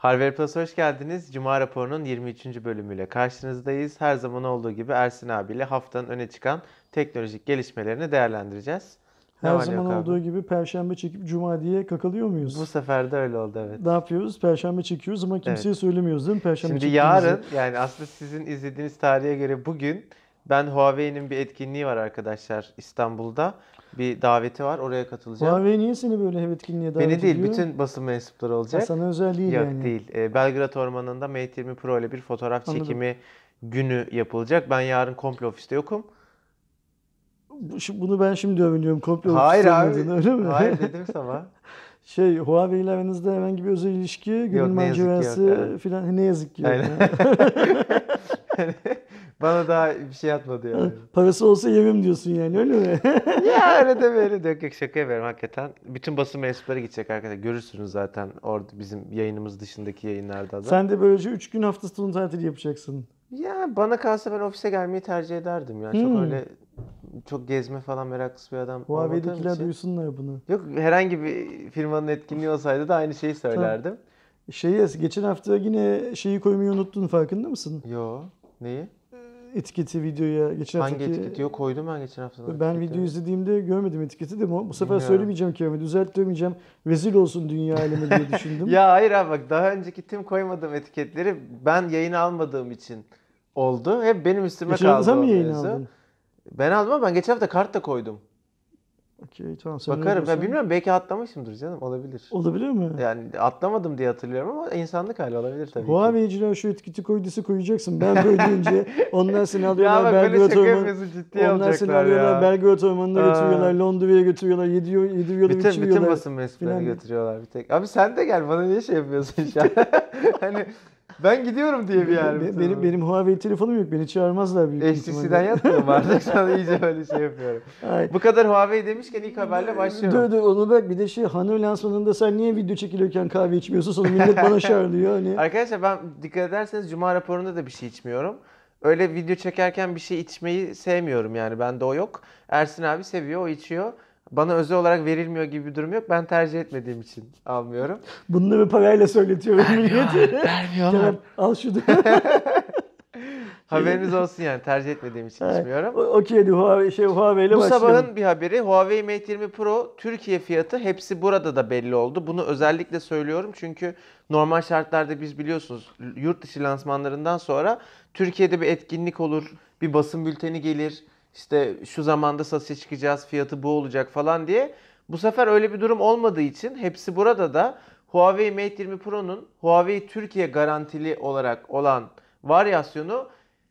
Harvard Plus hoş geldiniz. Cuma raporunun 23. bölümüyle karşınızdayız. Her zaman olduğu gibi Ersin abiyle haftanın öne çıkan teknolojik gelişmelerini değerlendireceğiz. Ne Her zaman abi? olduğu gibi perşembe çekip cuma diye kakalıyor muyuz? Bu sefer de öyle oldu evet. Ne yapıyoruz? Perşembe çekiyoruz ama kimseye söylemiyoruz değil mi? Perşembe Şimdi yarın yani aslında sizin izlediğiniz tarihe göre bugün ben Huawei'nin bir etkinliği var arkadaşlar İstanbul'da. Bir daveti var oraya katılacağım. Huawei niye seni böyle etkinliğe davet Beni değil ediyor? bütün basın mensupları Ha, olacak. sana özel değil Yok yani. değil. Ee, Belgrad Ormanı'nda Mate 20 Pro ile bir fotoğraf Anladım. çekimi günü yapılacak. Ben yarın komple ofiste yokum. Bunu ben şimdi öğreniyorum. Komple Hayır ofis abi. öyle mi? Hayır dedim sana. Şey Huawei ile aranızda herhangi bir özel ilişki, gönül yok, macerası filan ne yazık ki yok. Aynen. Bana daha bir şey atmadı yani. Parası olsa yemem diyorsun yani öyle mi? ya öyle deme öyle de yok yok şaka yapıyorum hakikaten. Bütün basın mensupları gidecek arkadaşlar. Görürsünüz zaten orada bizim yayınımız dışındaki yayınlarda da. Sen de böylece 3 gün hafta sonu tatil yapacaksın. Ya bana kalsa ben ofise gelmeyi tercih ederdim ya. Çok Hmm. öyle çok gezme falan meraklısı bir adam Huawei'dekiler için. duysunlar bunu. Yok herhangi bir firmanın etkinliği olsaydı da aynı şeyi söylerdim. Şeyi, geçen hafta yine şeyi koymayı unuttun farkında mısın? Yo. Neyi? Etiketi videoya. Geçen Hangi haftaki... etiketi? Yok koydum ben geçen hafta. Ben video izlediğimde görmedim etiketi de bu bu sefer Bilmiyorum. söylemeyeceğim Kerem'e. Düzeltmeyeceğim. Rezil olsun dünya alemi diye düşündüm. Ya hayır abi bak daha önceki tüm koymadığım etiketleri ben yayın almadığım için oldu. Hep benim üstüme Geçen kaldı hafta o mı yayın aldın? Ben aldım ama ben geçen hafta kart da koydum. Okey tamam. Sen Bakarım. Ben bilmiyorum belki atlamışımdır canım olabilir. Olabilir mi? Yani atlamadım diye hatırlıyorum ama insanlık hali olabilir tabii. Huawei'ciler şu etiketi koyduysa koyacaksın. Ben böyle deyince onlar seni Ya alıyorlar bak böyle şaka yapıyorsun ciddiye Onlar seni alıyorlar ya. Belgrad Ormanı'na götürüyorlar. Londra'ya götürüyorlar. Yediyor, yediriyorlar, Bütün, bütün içiriyorlar. basın mensuplarını götürüyorlar bir tek. Abi sen de gel bana niye şey yapıyorsun şu an? hani ben gidiyorum diye bir yer. Be- benim, benim Huawei telefonum yok. Beni çağırmazlar büyük HTC'den ihtimalle. yatmıyorum artık sana iyice böyle şey yapıyorum. Ay. Bu kadar Huawei demişken ilk haberle başlıyorum. Dur dur onu bak bir de şey Hanoi lansmanında sen niye video çekiliyorken kahve içmiyorsun sonra millet bana çağırıyor hani. Arkadaşlar ben dikkat ederseniz Cuma raporunda da bir şey içmiyorum. Öyle video çekerken bir şey içmeyi sevmiyorum yani bende o yok. Ersin abi seviyor o içiyor. Bana özel olarak verilmiyor gibi bir durum yok. Ben tercih etmediğim için almıyorum. Bunları parayla söyletiyorum millete. Vermiyorlar. Al şunu. Haberiniz olsun yani tercih etmediğim için içmiyorum. Okey hadi Huawei, şey, Huawei ile Bu başlayalım. sabahın bir haberi Huawei Mate 20 Pro Türkiye fiyatı hepsi burada da belli oldu. Bunu özellikle söylüyorum çünkü normal şartlarda biz biliyorsunuz yurt dışı lansmanlarından sonra Türkiye'de bir etkinlik olur, bir basın bülteni gelir. İşte şu zamanda satışa çıkacağız, fiyatı bu olacak falan diye. Bu sefer öyle bir durum olmadığı için hepsi burada da Huawei Mate 20 Pro'nun Huawei Türkiye garantili olarak olan varyasyonu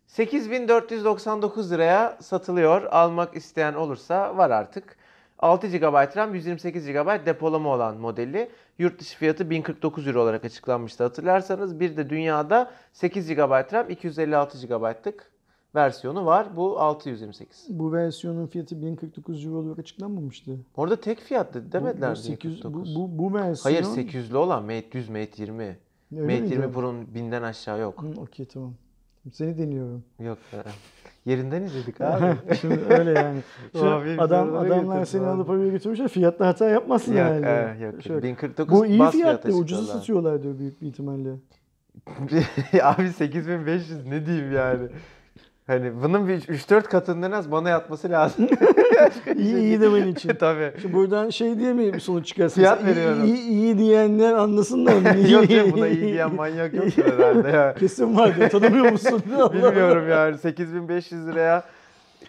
8499 liraya satılıyor. Almak isteyen olursa var artık. 6 GB RAM, 128 GB depolama olan modeli. Yurt dışı fiyatı 1049 euro olarak açıklanmıştı hatırlarsanız. Bir de dünyada 8 GB RAM, 256 GB'lık versiyonu var. Bu 628. Bu versiyonun fiyatı 1049 euro olarak açıklanmamıştı. Orada tek fiyat dedi demediler bu, mi? 800, bu, 1049? bu, bu versiyon. Hayır 800'lü olan Mate 100, Mate 20. Öyle Mate miydi? 20 Pro'nun 1000'den aşağı yok. Okey tamam. Seni deniyorum. Yok. e, Yerinden izledik abi. Şimdi öyle yani. Bizi adam adamlar seni abi. alıp oraya götürmüşler. Fiyatta hata yapmasın Yok, herhalde. e, yok. Şöyle. 1049 Bu iyi bas fiyat fiyat da ucuzu açıkladılar. satıyorlardı büyük bir ihtimalle. Abi 8500 ne diyeyim yani. Hani bunun bir 3-4 katından az bana yatması lazım. İyi iyi demen için. Tabii. Şimdi buradan şey diye mi sonuç çıkarsın? Fiyat İyi- veriyorum. İyi, iyi diyenler anlasınlar yok canım buna iyi diyen manyak yoktur herhalde ya. Kesin vardır. Tanımıyor musun? Bilmiyorum yani 8500 liraya.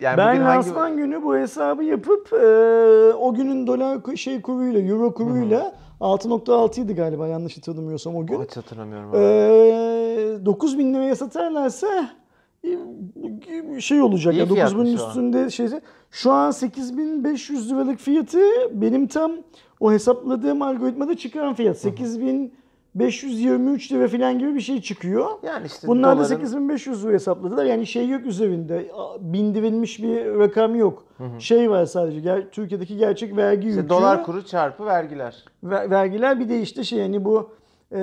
Yani Ben bugün hangi- lansman günü bu hesabı yapıp e, o günün dolar şey kuruyla, euro kuruyla 6.6 idi galiba yanlış hatırlamıyorsam o gün. Hiç hatırlamıyorum. E, abi. 9000 liraya satarlarsa e, şey olacak İyi ya 9000'in fiyatmış şu an. üstünde şey şu an 8500 liralık fiyatı benim tam o hesapladığım algoritmada çıkan fiyat 8523 lira falan gibi bir şey çıkıyor. Yani işte Bunlar da doların- 8500 lira hesapladılar. Yani şey yok üzerinde. Bindirilmiş bir rakam yok. Şey var sadece. ger- Türkiye'deki gerçek vergi İşte yükü. dolar kuru çarpı vergiler. Ver- vergiler bir de işte şey hani bu e,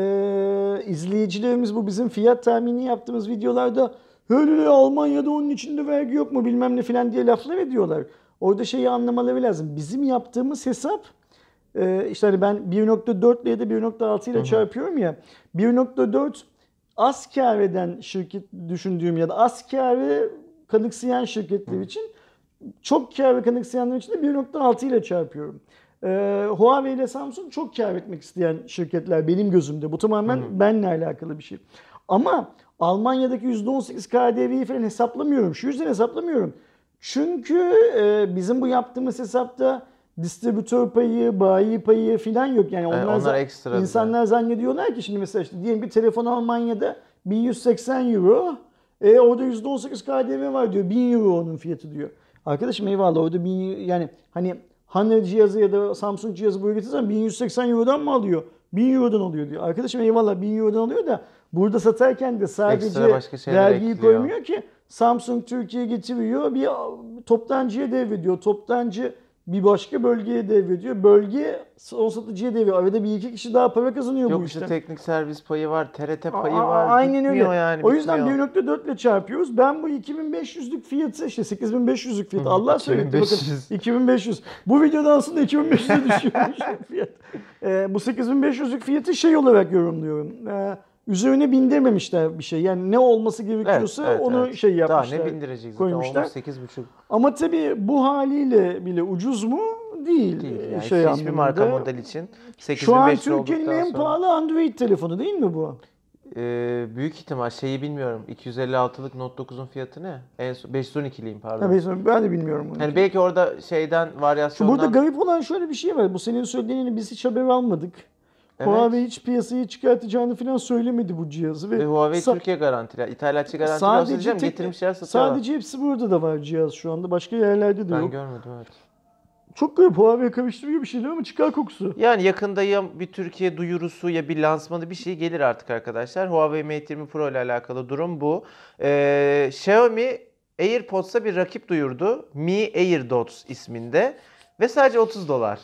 izleyicilerimiz bu bizim fiyat tahmini yaptığımız videolarda öyle Almanya'da onun içinde vergi yok mu bilmem ne falan diye laflar ediyorlar. Orada şeyi anlamaları lazım. Bizim yaptığımız hesap e, işte hani ben 1.4 ile ya da 1.6 ile çarpıyorum ya 1.4 az kar eden şirket düşündüğüm ya da az karı kanıksayan şirketler için çok ve kanıksayanlar için de 1.6 ile çarpıyorum. Ee, Huawei ile Samsung çok kar etmek isteyen şirketler benim gözümde. Bu tamamen benimle alakalı bir şey. Ama Almanya'daki %18 KDV'yi falan hesaplamıyorum. Şu yüzden hesaplamıyorum. Çünkü e, bizim bu yaptığımız hesapta distribütör payı, bayi payı falan yok. Yani onlar, onlar za- ekstra bir de. insanlar zannediyorlar ki şimdi mesela işte diyelim bir telefon Almanya'da 1180 euro. E orada %18 KDV var diyor. 1000 euro onun fiyatı diyor. Arkadaşım eyvallah orada 1000 yani hani Honor cihazı ya da Samsung cihazı buraya getirsen 1180 eurodan mı alıyor? 1000 eurodan alıyor diyor. Arkadaşım eyvallah 1000 eurodan alıyor da burada satarken de sadece vergiyi ekliyor. koymuyor ki. Samsung Türkiye getiriyor bir toptancıya devrediyor. Toptancı bir başka bölgeye devrediyor. Bölge son satıcıya deviriyor. Arada bir iki kişi daha para kazanıyor Yok bu işte işte. teknik servis payı var, TRT payı A- a- var. Aynen öyle. Yani, o yüzden bitmiyor. 1.4 ile çarpıyoruz. Ben bu 2500'lük fiyatı işte 8500'lük fiyat. Allah söyletti bakın 2500. 2500. Bu videodan sonra 2500'e düşüyormuş fiyat. Ee, bu 8500'lük fiyatı şey olarak yorumluyorum. Ee, üzerine bindirmemişler bir şey. Yani ne olması gerekiyorsa Evet, evet, onu evet. şey yapmışlar. Daha ne bindirecek zaten koymuşlar. olmuş 8,5 Ama tabii bu haliyle bile ucuz mu? Değil. değil. Yani şey hiçbir anlamında. marka model için 8500 Şu an Türkiye'nin en sonra- pahalı Android telefonu değil mi bu? Ee, büyük ihtimal şeyi bilmiyorum. 256'lık Note 9'un fiyatı ne? En son 512'liyim pardon. Ha, ben- ben de bilmiyorum bunu. Yani belki orada şeyden Şu varyasyondan burada garip olan şöyle bir şey var. Bu senin söylediğini biz hiç haber almadık. Evet. Huawei hiç piyasaya çıkartacağını falan söylemedi bu cihazı. Ve Ve Huawei sa- Türkiye garantili. İthalatçı garantili sadece diyeceğim tek- getirmişler satıyorlar. sadece hepsi burada da var cihaz şu anda. Başka yerlerde de ben yok. görmedim evet. Çok garip. Huawei karıştırıyor bir şeyler ama çıkar kokusu. Yani yakında ya bir Türkiye duyurusu ya bir lansmanı bir şey gelir artık arkadaşlar. Huawei Mate 20 Pro ile alakalı durum bu. Ee, Xiaomi AirPods'a bir rakip duyurdu. Mi AirDots isminde ve sadece 30 dolar.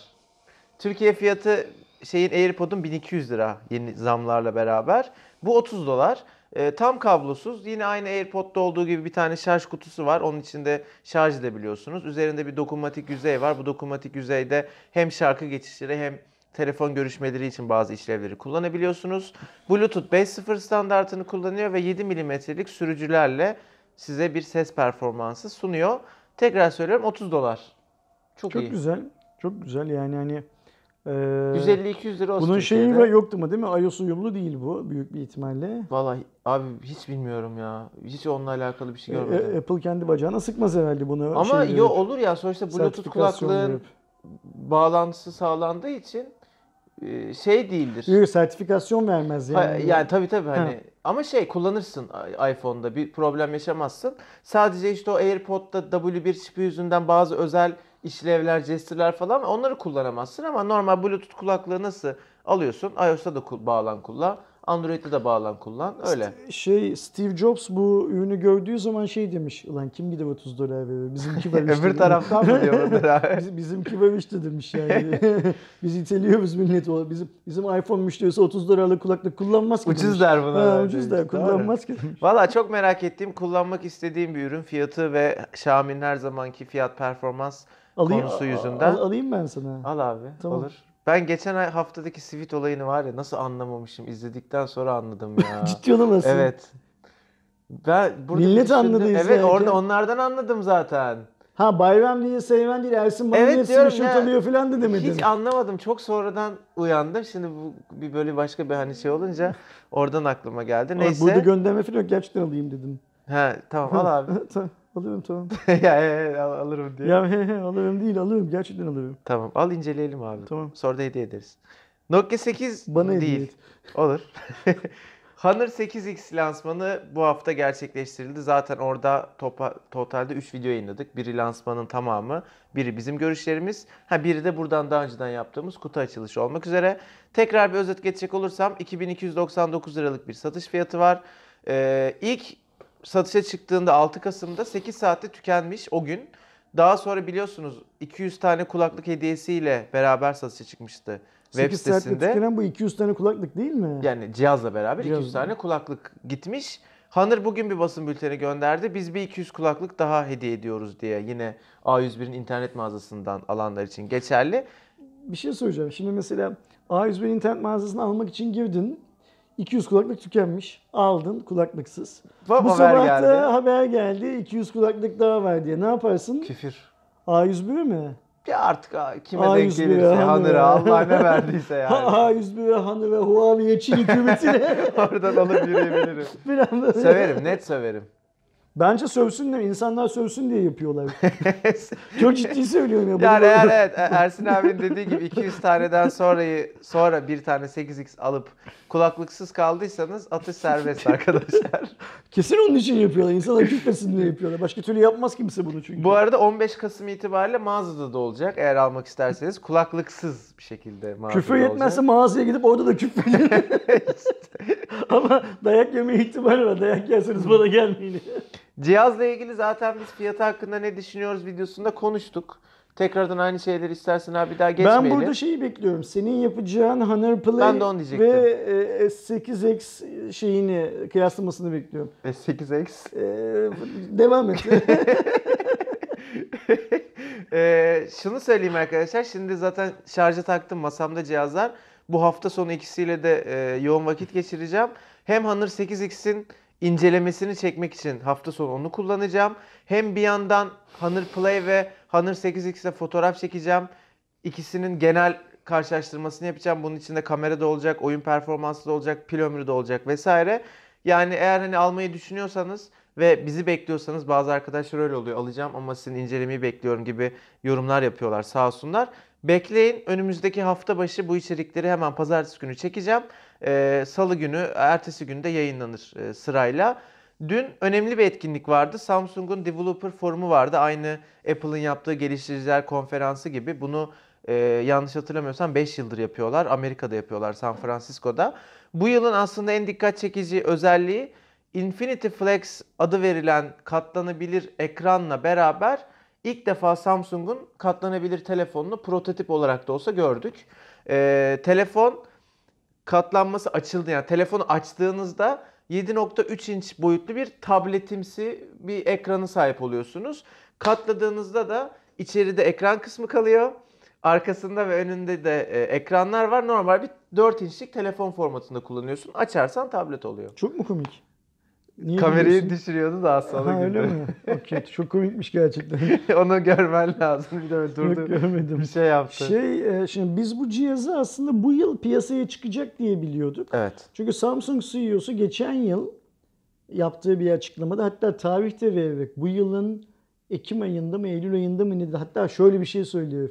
Türkiye fiyatı şeyin AirPod'un 1200 lira yeni zamlarla beraber. Bu 30 dolar. Ee, tam kablosuz. Yine aynı AirPod'da olduğu gibi bir tane şarj kutusu var. Onun içinde şarj edebiliyorsunuz. Üzerinde bir dokunmatik yüzey var. Bu dokunmatik yüzeyde hem şarkı geçişleri hem telefon görüşmeleri için bazı işlevleri kullanabiliyorsunuz. Bluetooth 5.0 standartını kullanıyor ve 7 milimetrelik sürücülerle size bir ses performansı sunuyor. Tekrar söylüyorum 30 dolar. Çok, Çok iyi. güzel. Çok güzel yani hani. E, 150-200 lira olsun Bunun şeyi var yoktu mu değil mi? iOS uyumlu değil bu büyük bir ihtimalle. Vallahi abi hiç bilmiyorum ya. Hiç onunla alakalı bir şey E, görmedim. Apple kendi bacağına sıkmaz herhalde bunu. Ama şey yo olur ya sonuçta Bluetooth kulaklığın verip. bağlantısı sağlandığı için e, şey değildir. Yok, sertifikasyon vermez Ha, yani. Yani, tabii tabii hani Ha. ama şey kullanırsın iPhone'da bir problem yaşamazsın. Sadece işte o AirPod'da W1 çipi yüzünden bazı özel işlevler, jestirler falan onları kullanamazsın ama normal Bluetooth kulaklığı nasıl alıyorsun? iOS'ta da bağlan kullan, Android'de de bağlan kullan. Öyle. Şey Steve Jobs bu ürünü gördüğü zaman şey demiş. Ulan kim gider 30 dolar verir? Bizimki var işte. Öbür taraftan mı diyor Önder abi? Biz- Bizimki var işte demiş yani. Biz iteliyoruz millet. o. Bizim bizim iPhone müşterisi 30 dolarlık kulaklık kullanmaz ki Ucuz demiş. der buna Ha, ucuz der kullanmaz ki demiş. Valla çok merak ettiğim, kullanmak istediğim bir ürün. Fiyatı ve Xiaomi'nin her zamanki fiyat performans konusu yüzünden. al- alayım ben sana. Al abi Tamam. olur. Ben geçen ay haftadaki Sweet olayını var ya nasıl anlamamışım izledikten sonra anladım ya. Ciddi olamazsın. Evet. Ben burada Millet düşündüm. anladı Evet izlerken. orada onlardan anladım zaten. Ha bayram değil, Seyven değil, Ersin bana Evet niye screenshot alıyor falan da demedin. Hiç anlamadım. Çok sonradan uyandım. Şimdi bu bir böyle başka bir hani şey olunca oradan aklıma geldi. Neyse. Burada gönderme falan yok. Gerçekten alayım dedim. He tamam al abi. alıyorum tamam. ya, al- alırım diye. ya he he alırım değil alırım. Gerçekten alırım. Tamam al inceleyelim abi. Tamam. Sonra da hediye ederiz. Nokia 8 Bana hediye değil. et. Olur. Honor 8X lansmanı bu hafta gerçekleştirildi. Zaten orada topa, totalde 3 video yayınladık. Biri lansmanın tamamı, biri bizim görüşlerimiz. Ha biri de buradan daha önceden yaptığımız kutu açılışı olmak üzere. Tekrar bir özet geçecek olursam 2299 liralık bir satış fiyatı var. Ee, ilk satışa çıktığında 6 Kasım'da 8 saatte tükenmiş o gün. Daha sonra biliyorsunuz 200 tane kulaklık hediyesiyle beraber satışa çıkmıştı web 8 saatte sitesinde. tükenen bu 200 tane kulaklık değil mi? Yani cihazla beraber Cihazla. 200 tane kulaklık gitmiş. Honor bugün bir basın bülteni gönderdi. Biz bir 200 kulaklık daha hediye ediyoruz diye yine A101'in internet mağazasından alanlar için geçerli. bir şey söyleyeceğim. Şimdi mesela A101 internet mağazasını almak için girdin. 200 kulaklık tükenmiş. Aldın kulaklıksız. Bak, Bu sabah geldi. da haber geldi. 200 kulaklık daha var diye. Ne yaparsın? Küfür. A101 mi? Ya artık kime A101 denk gelirse Hanıra. Hanıra Allah ne verdiyse yani. A101 Hanı ve Huawei Çin hükümetine Oradan alıp yürüyebilirim. falan böyle. Söverim net söverim. Bence sövsün de insanlar sövsün diye yapıyorlar. Çok ciddi söylüyorum ya. Yani eğer evet E- Ersin abinin dediği gibi 200 taneden sonrayı sonra bir tane 8x alıp kulaklıksız kaldıysanız atış serbest arkadaşlar. Kesin onun için yapıyorlar. İnsanlar küfresin diye yapıyorlar. Başka türlü yapmaz kimse bunu çünkü. Bu arada 15 Kasım itibariyle mağazada da olacak. Eğer almak isterseniz kulaklıksız bir şekilde mağazada Küfür yetmezse olacak. mağazaya gidip orada da küfredin. Ama dayak yeme ihtimali var. Dayak yerseniz bana gelmeyin. Cihazla ilgili zaten biz fiyatı hakkında ne düşünüyoruz videosunda konuştuk. Tekrardan aynı şeyleri istersen abi daha geçmeyelim. Ben burada şeyi bekliyorum. Senin yapacağın Honor Play Ben de ve e, S8X şeyini kıyaslamasını bekliyorum. Ve 8x. E, devam et. Ee, şunu söyleyeyim arkadaşlar. Şimdi zaten şarja taktım masamda cihazlar. Bu hafta sonu ikisiyle de e, yoğun vakit geçireceğim. Hem Honor 8X'in incelemesini çekmek için hafta sonu onu kullanacağım. Hem bir yandan Honor Play ve Honor 8X ile fotoğraf çekeceğim. İkisinin genel karşılaştırmasını yapacağım. Bunun içinde kamera da olacak, oyun performansı da olacak, pil ömrü de olacak vesaire. Yani eğer hani almayı düşünüyorsanız ve bizi bekliyorsanız bazı arkadaşlar öyle oluyor. Alacağım ama sizin incelemeyi bekliyorum gibi yorumlar yapıyorlar sağ olsunlar. Bekleyin önümüzdeki hafta başı bu içerikleri hemen pazartesi günü çekeceğim. Ee, Salı günü, ertesi günde yayınlanır e, sırayla. Dün önemli bir etkinlik vardı. Samsung'un Developer Forumu vardı. Aynı Apple'ın yaptığı geliştiriciler konferansı gibi. Bunu e, yanlış hatırlamıyorsam 5 yıldır yapıyorlar. Amerika'da yapıyorlar, San Francisco'da. Bu yılın aslında en dikkat çekici özelliği Infinity Flex adı verilen katlanabilir ekranla beraber ilk defa Samsung'un katlanabilir telefonunu prototip olarak da olsa gördük. Ee, telefon katlanması açıldı yani telefonu açtığınızda 7.3 inç boyutlu bir tabletimsi bir ekranı sahip oluyorsunuz. Katladığınızda da içeride ekran kısmı kalıyor. Arkasında ve önünde de e, ekranlar var. Normal bir 4 inçlik telefon formatında kullanıyorsun. Açarsan tablet oluyor. Çok mu komik? Niye Kamerayı gülüyorsun? düşürüyordu da salı Ha, öyle mi? Okey. Çok komikmiş gerçekten. Onu görmen lazım. Bir de böyle Yok durdu. görmedim. Bir şey yaptı. Şey, e, şimdi biz bu cihazı aslında bu yıl piyasaya çıkacak diye biliyorduk. Evet. Çünkü Samsung CEO'su geçen yıl yaptığı bir açıklamada hatta tarihte vererek bu yılın Ekim ayında mı Eylül ayında mı dedi. Hatta şöyle bir şey söylüyor.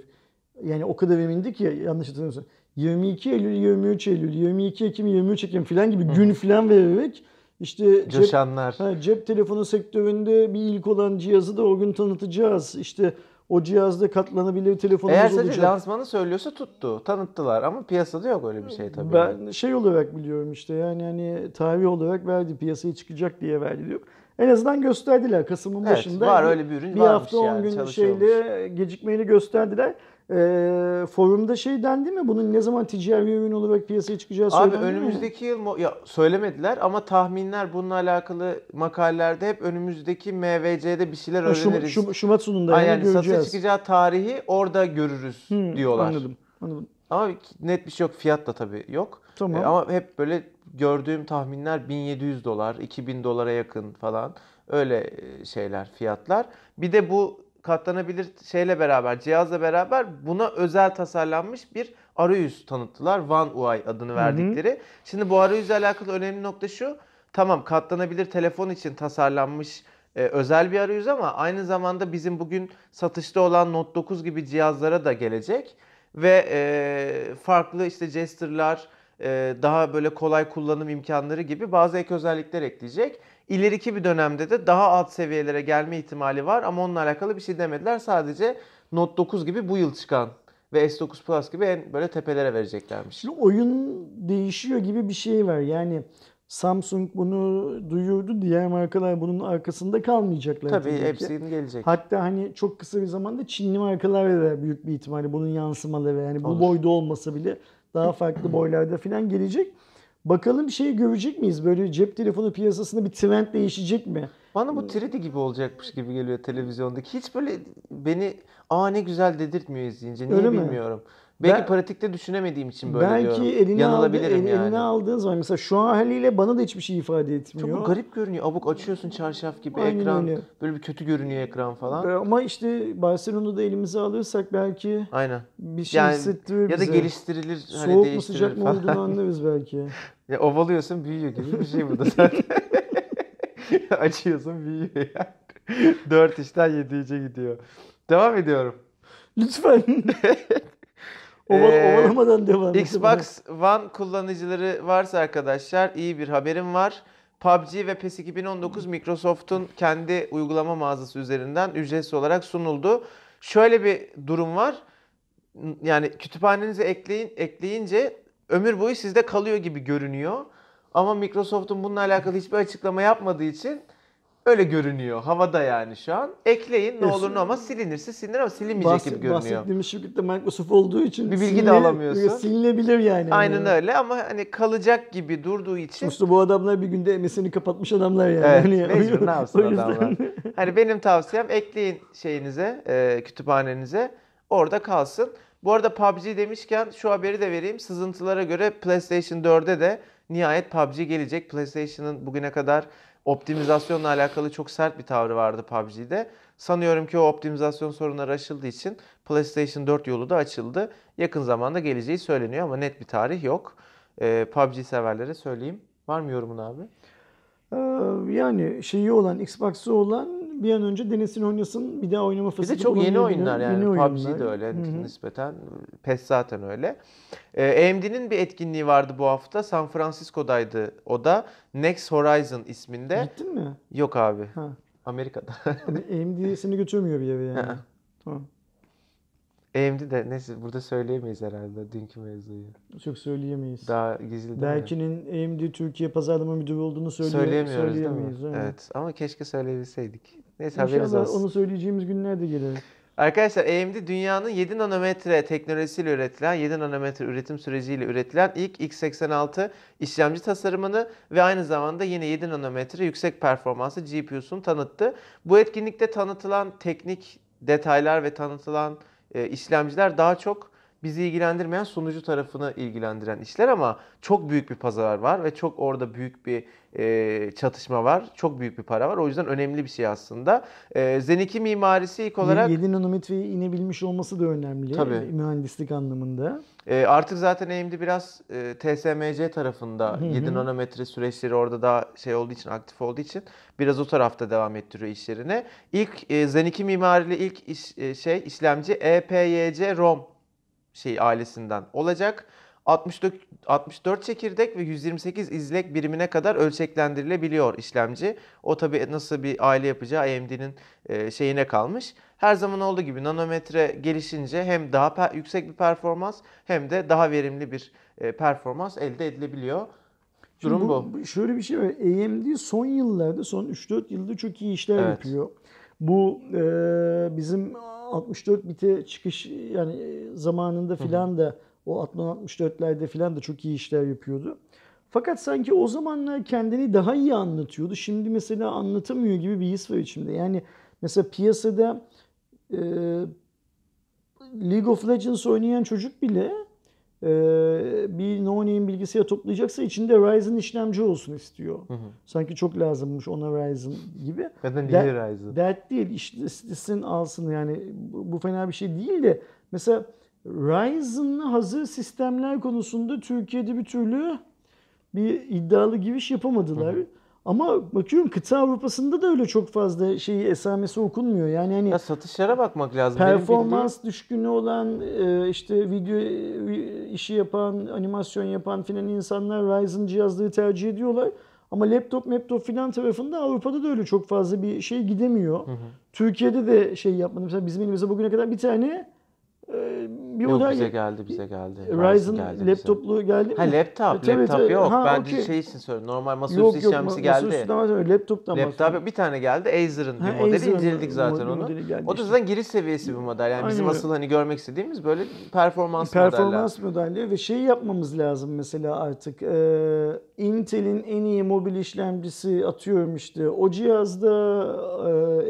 Yani o kadar emindi ki yanlış hatırlamıyorsam. 22 Eylül, 23 Eylül, 22 Ekim, 23 Ekim falan gibi gün falan vererek işte cep, Coşanlar. ha, cep telefonu sektöründe bir ilk olan cihazı da o gün tanıtacağız. İşte o cihazda katlanabilir telefonumuz Eğer sadece olacak. lansmanı söylüyorsa tuttu. Tanıttılar ama piyasada yok öyle bir şey tabii. Ben şey olarak biliyorum işte yani hani tarih olarak verdi piyasaya çıkacak diye verdi diyor. En azından gösterdiler Kasım'ın Evet, başında. var öyle bir ürün bir hafta 10 yani, gün şeyle gecikmeyle gösterdiler. Ee, forumda şey dendi mi? Bunun ne zaman ticari ürün olarak piyasaya çıkacağı Abi söylendi mi? önümüzdeki yıl mo- ya söylemediler ama tahminler bununla alakalı makalelerde hep önümüzdeki MVC'de bir şeyler Ha, Şum- öğreniriz. Şum- Şubat sonunda Ay, yani, yani satışa göreceğiz. çıkacağı tarihi orada görürüz Hı, diyorlar. Anladım. Anladım. Ama net bir şey yok. Fiyat da tabii yok. Tamam. E, ama hep böyle gördüğüm tahminler 1700 dolar, 2000 dolara yakın falan. Öyle e, şeyler, fiyatlar. Bir de bu katlanabilir şeyle beraber, cihazla beraber buna özel tasarlanmış bir arayüz tanıttılar. One UI adını verdikleri. Şimdi bu arayüzle alakalı önemli nokta şu. Tamam katlanabilir telefon için tasarlanmış e, özel bir arayüz ama aynı zamanda bizim bugün satışta olan Note 9 gibi cihazlara da gelecek ve e, farklı işte gesture'lar, e, daha böyle kolay kullanım imkanları gibi bazı ek özellikler ekleyecek. İleriki bir dönemde de daha alt seviyelere gelme ihtimali var ama onunla alakalı bir şey demediler. Sadece Note 9 gibi bu yıl çıkan ve S9 Plus gibi en böyle tepelere vereceklermiş. Şimdi oyun değişiyor gibi bir şey var. Yani Samsung bunu duyurdu. Diğer markalar bunun arkasında kalmayacaklar. Tabii hepsinin gelecek. Hatta hani çok kısa bir zamanda Çinli markalar da büyük bir ihtimalle bunun yansımaları yani bu Olur. boyda olmasa bile daha farklı boylarda falan gelecek. Bakalım bir şey görecek miyiz? Böyle cep telefonu piyasasında bir trend değişecek mi? Bana bu 3D gibi olacakmış gibi geliyor televizyondaki. Hiç böyle beni aa ne güzel dedirtmiyor izleyince. Niye Öyle mi? bilmiyorum. Belki Ben- pratikte düşünemediğim için böyle Belki diyorum. eline, aldı, el- yani. eline aldığın zaman mesela şu an haliyle bana da hiçbir şey ifade etmiyor. Çok garip görünüyor. Abuk açıyorsun çarşaf gibi Aynen ekran. öyle. Böyle bir kötü görünüyor ekran falan. Ee, Ama işte Barcelona'da elimize alırsak belki Aynen. bir şey Yani hissettirir ya da bize. geliştirilir, hani Soğuk mu değiştirilir sıcak mı olduğunu anlarız belki. Ya ovalıyorsun büyüyor gibi bir şey bu da zaten. Açıyorsun büyüyor yani. 4 işten 7 işe gidiyor. Devam ediyorum. Lütfen. Oval, Ee, ovalamadan devam. Xbox One kullanıcıları varsa arkadaşlar iyi bir haberim var. PUBG ve PES 2019 Microsoft'un kendi uygulama mağazası üzerinden ücretsiz olarak sunuldu. Şöyle bir durum var. Yani kütüphanenize ekleyin, ekleyince ömür boyu sizde kalıyor gibi görünüyor. Ama Microsoft'un bununla alakalı hiçbir açıklama yapmadığı için öyle görünüyor. Havada yani şu an. Ekleyin ne olur ne olmaz silinirse silinir ama silinmeyecek Bahset, gibi görünüyor. bahsettiğimiz şirket de Microsoft olduğu için Bir bilgi de alamıyorsun. Silinebilir yani. Aynen öyle ama hani kalacak gibi durduğu için Sonuçta bu adamlar bir günde MS'ini kapatmış adamlar yani. Evet, Hani mecbur, ne yapsın adamlar? hani benim tavsiyem ekleyin şeyinize, e, kütüphanenize. Orada kalsın. Bu arada PUBG demişken şu haberi de vereyim. Sızıntılara göre PlayStation 4'e de nihayet PUBG gelecek. PlayStation'ın bugüne kadar optimizasyonla alakalı çok sert bir tavrı vardı PUBG'de. Sanıyorum ki o optimizasyon sorunları aşıldığı için PlayStation 4 yolu da açıldı. Yakın zamanda geleceği söyleniyor ama net bir tarih yok. E, PUBG severlere söyleyeyim. Var mı yorumun abi? Ee, yani şeyi olan, Xbox'ı olan bir an önce denesin oynasın. Bir daha oynama Bir fırsatı de çok yeni oyunlar yani. Yeni PUBG oyunlar. de öyle Hı hı. nispeten. PES zaten öyle. Ee, AMD'nin bir etkinliği vardı bu hafta. San Francisco'daydı o da. Next Horizon isminde. Gittin mi? Yok abi. Ha. Amerika'da. AMD seni götürmüyor bir yere yani. Tamam. AMD de neyse burada söyleyemeyiz herhalde dünkü mevzuyu. Çok söyleyemeyiz. Daha gizli? Berkin'in AMD Türkiye pazarlama müdürü olduğunu söyleye- Söyleyemiyoruz değil mi? söyleyemeyiz. Evet ama keşke söyleyebilseydik. Neyse haberiniz İnşallah olsun. onu söyleyeceğimiz günler de gelir. Arkadaşlar AMD dünyanın 7 nanometre teknolojisiyle üretilen, 7 nanometre üretim süreciyle üretilen ilk x86 işlemci tasarımını ve aynı zamanda yine 7 nanometre yüksek performanslı GPU'sunu tanıttı. Bu etkinlikte tanıtılan teknik detaylar ve tanıtılan e, işlemciler daha çok bizi ilgilendirmeyen sunucu tarafını ilgilendiren işler ama çok büyük bir pazar var ve çok orada büyük bir e, çatışma var. Çok büyük bir para var. O yüzden önemli bir şey aslında. E, Zen 2 mimarisi ilk olarak 7 nanometreye inebilmiş olması da önemli. Tabii. Mühendislik anlamında. E, artık zaten AMD biraz e, TSMC tarafında Hı hı. 7 nanometre süreçleri orada daha şey olduğu için aktif olduğu için biraz o tarafta devam ettiriyor işlerini. İlk e, Zen 2 mimarili ilk iş, e, şey işlemci EPYC ROM şey ailesinden olacak. 64 64 çekirdek ve 128 izlek birimine kadar ölçeklendirilebiliyor işlemci. O tabii nasıl bir aile yapacağı AMD'nin e, şeyine kalmış. Her zaman olduğu gibi nanometre gelişince hem daha yüksek bir performans hem de daha verimli bir e, performans elde edilebiliyor. Şimdi Durum bu. Şöyle bir şey var. AMD son yıllarda, son 3-4 yılda çok iyi işler Evet. yapıyor. Bu e, bizim 64 bite çıkış yani e, zamanında filan da o 60-64'lerde filan da çok iyi işler yapıyordu. Fakat sanki o zamanlar kendini daha iyi anlatıyordu. Şimdi mesela anlatamıyor gibi bir his var içimde. Yani mesela piyasada e, League of Legends oynayan çocuk bile bir no name bilgisayar toplayacaksa içinde Ryzen işlemci olsun istiyor. Sanki çok lazımmış ona Ryzen gibi. Ya da Der- Ryzen? Dert değil istesin alsın yani bu, fena bir şey değil de mesela Ryzen'lı hazır sistemler konusunda Türkiye'de bir türlü bir iddialı giriş yapamadılar. Ama bakıyorum kıta Avrupa'sında da öyle çok fazla şeyi esamesi okunmuyor. Yani hani Ya satışlara bakmak lazım. Performans düşkünü olan e, işte video e, işi yapan, animasyon yapan filan insanlar Ryzen cihazları tercih ediyorlar. Ama laptop, laptop filan tarafında Avrupa'da da öyle çok fazla bir şey gidemiyor. Türkiye'de de şey yapmadı. Mesela bizim elimizde bugüne kadar bir tane e, bir Yok oda bize geldi bize geldi. Ryzen geldi bize. laptoplu geldi mi? Ha laptop, E, laptop tabii. yok. Ha, ben okey. şey için söylüyorum. Normal masaüstü işlemcisi geldi. masaüstünden bahsediyorum. Laptoptan Laptop bir tane geldi. Acer'ın Ha, bir modeli Acer'ın inceledik zaten onu. geldi O da zaten giriş seviyesi bir model. Yani bizim Aynen asıl hani görmek istediğimiz böyle performans, modeller. Performans modelleri ve şey yapmamız lazım mesela artık e, Intel'in en iyi mobil işlemcisi atıyorum işte o cihazda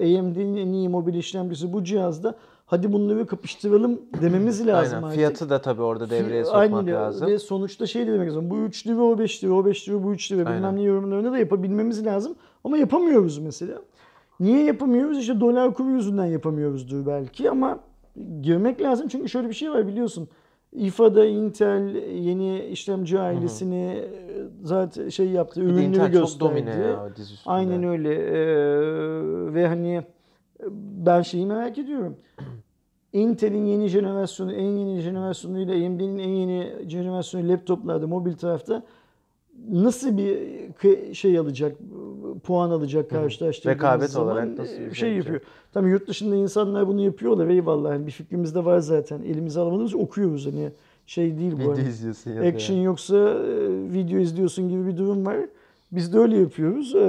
e, AMD'nin en iyi mobil işlemcisi bu cihazda hadi bunları kapıştıralım dememiz lazım Aynen. artık. Fiyatı da tabii orada devreye Fi- sokmak aynen lazım. Ve sonuçta şey de demek lazım. Bu 3 lira o 5 lira o 5 lira bu 3 lira bilmem ne yorumlarını da yapabilmemiz lazım. Ama yapamıyoruz mesela. Niye yapamıyoruz? İşte dolar kuru yüzünden yapamıyoruzdur belki ama girmek lazım. Çünkü şöyle bir şey var biliyorsun. İFA'da Intel yeni işlemci ailesini zaten şey yaptı, Bir de ürünleri Intel gösterdi. çok domine ya diz üstünde. Aynen öyle. Ee, ve hani e, ben şeyi merak ediyorum. Intel'in yeni jenerasyonu, en yeni jenerasyonuyla AMD'nin en yeni jenerasyonu laptoplarda, mobil tarafta nasıl bir şey alacak, puan alacak karşılaştırdığımız Rekabet zaman olarak nasıl bir şey şey yapıyor. Tabii yurt dışında insanlar bunu yapıyorlar eyvallah. Yani bir fikrimiz de var zaten. Elimize alamadığımız okuyoruz hani şey değil bu. Video hani izliyorsun ya action ya. yoksa e, video izliyorsun gibi bir durum var. Biz de öyle yapıyoruz. E,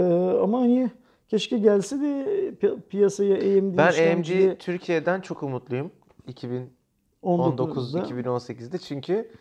ama hani keşke gelse de pi- piyasaya AMD Ben AMD Türkiye'den çok umutluyum. 2019 19'da. 2018'de çünkü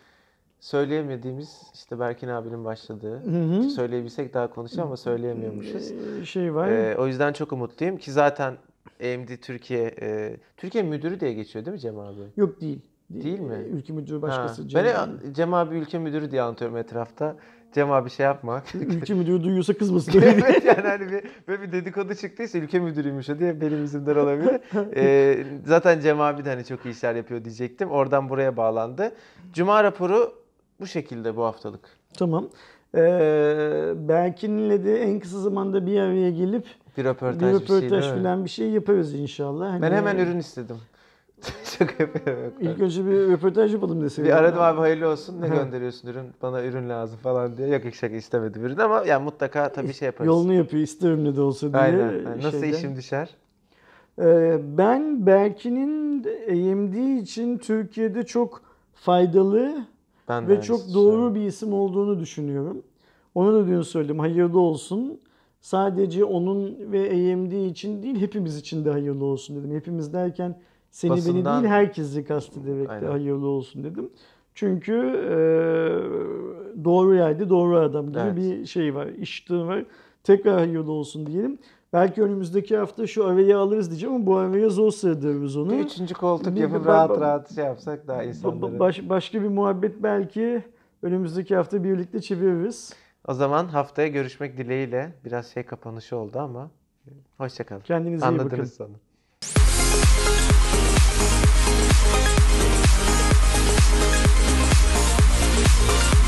söyleyemediğimiz işte Berkin abinin başladığı. Hı hı. Söyleyebilsek daha konuşacağım ama söyleyemiyormuşuz. E, şey var. Ee, o yüzden çok umutluyum ki zaten AMD Türkiye e, Türkiye müdürü diye geçiyor değil mi Cem abi? Yok değil. Değil mi? E, Ülke müdürü Ha, başkası. Ben Cem- hep Cem abi ülke müdürü diye anlatıyorum etrafta. Cem abi şey yapma. Ülke müdürü duyuyorsa kızmasın. evet yani hani bir, böyle bir dedikodu çıktıysa ülke müdürüymüş o diye benim yüzümden olabilir. Ee, zaten Cem abi de hani çok iyi işler yapıyor diyecektim. Oradan buraya bağlandı. Cuma raporu bu şekilde bu haftalık. tamam. Ee, Berkin'le de en kısa zamanda bir araya gelip Bir bir röportaj, bir, röportaj şey değil mi? falan bir şey yaparız inşallah. Hani Ben hemen ürün istedim. Şaka yapıyorum. yok. İlk önce bir röportaj yapalım deseydin. Bir aradım abi hayırlı olsun ne gönderiyorsun ürün bana ürün lazım falan diye. Yok şaka istemedim ürün ama yani mutlaka tabii şey yaparız. Yolunu yapıyor isterim ne de olsa diye. Aynen. Yani nasıl şeyden. işim düşer? Ee, ben Berkin'in AMD için Türkiye'de çok faydalı Ben ve çok şey doğru bir isim olduğunu düşünüyorum. Onu da dün söyledim. Hayırlı olsun. Sadece onun ve AMD için değil hepimiz için de hayırlı olsun dedim. Hepimiz derken seni Basından- beni değil herkesi kastederek de hayırlı olsun dedim. Çünkü e, doğru yerde doğru adam gibi Evet. bir şey var. İşte var. Tekrar hayırlı olsun diyelim. Belki önümüzdeki hafta şu arayı alırız diyeceğim ama bu araya zor sığdırırız onu. Bir üçüncü koltuk Bir- yapıp rahat ba- rahat şey yapsak daha insanları. ba- baş- başka bir muhabbet belki önümüzdeki hafta birlikte çeviririz. O zaman haftaya görüşmek dileğiyle. Biraz şey kapanışı oldu ama hoşçakalın. Kendinize iyi bakın. Anladınız We'll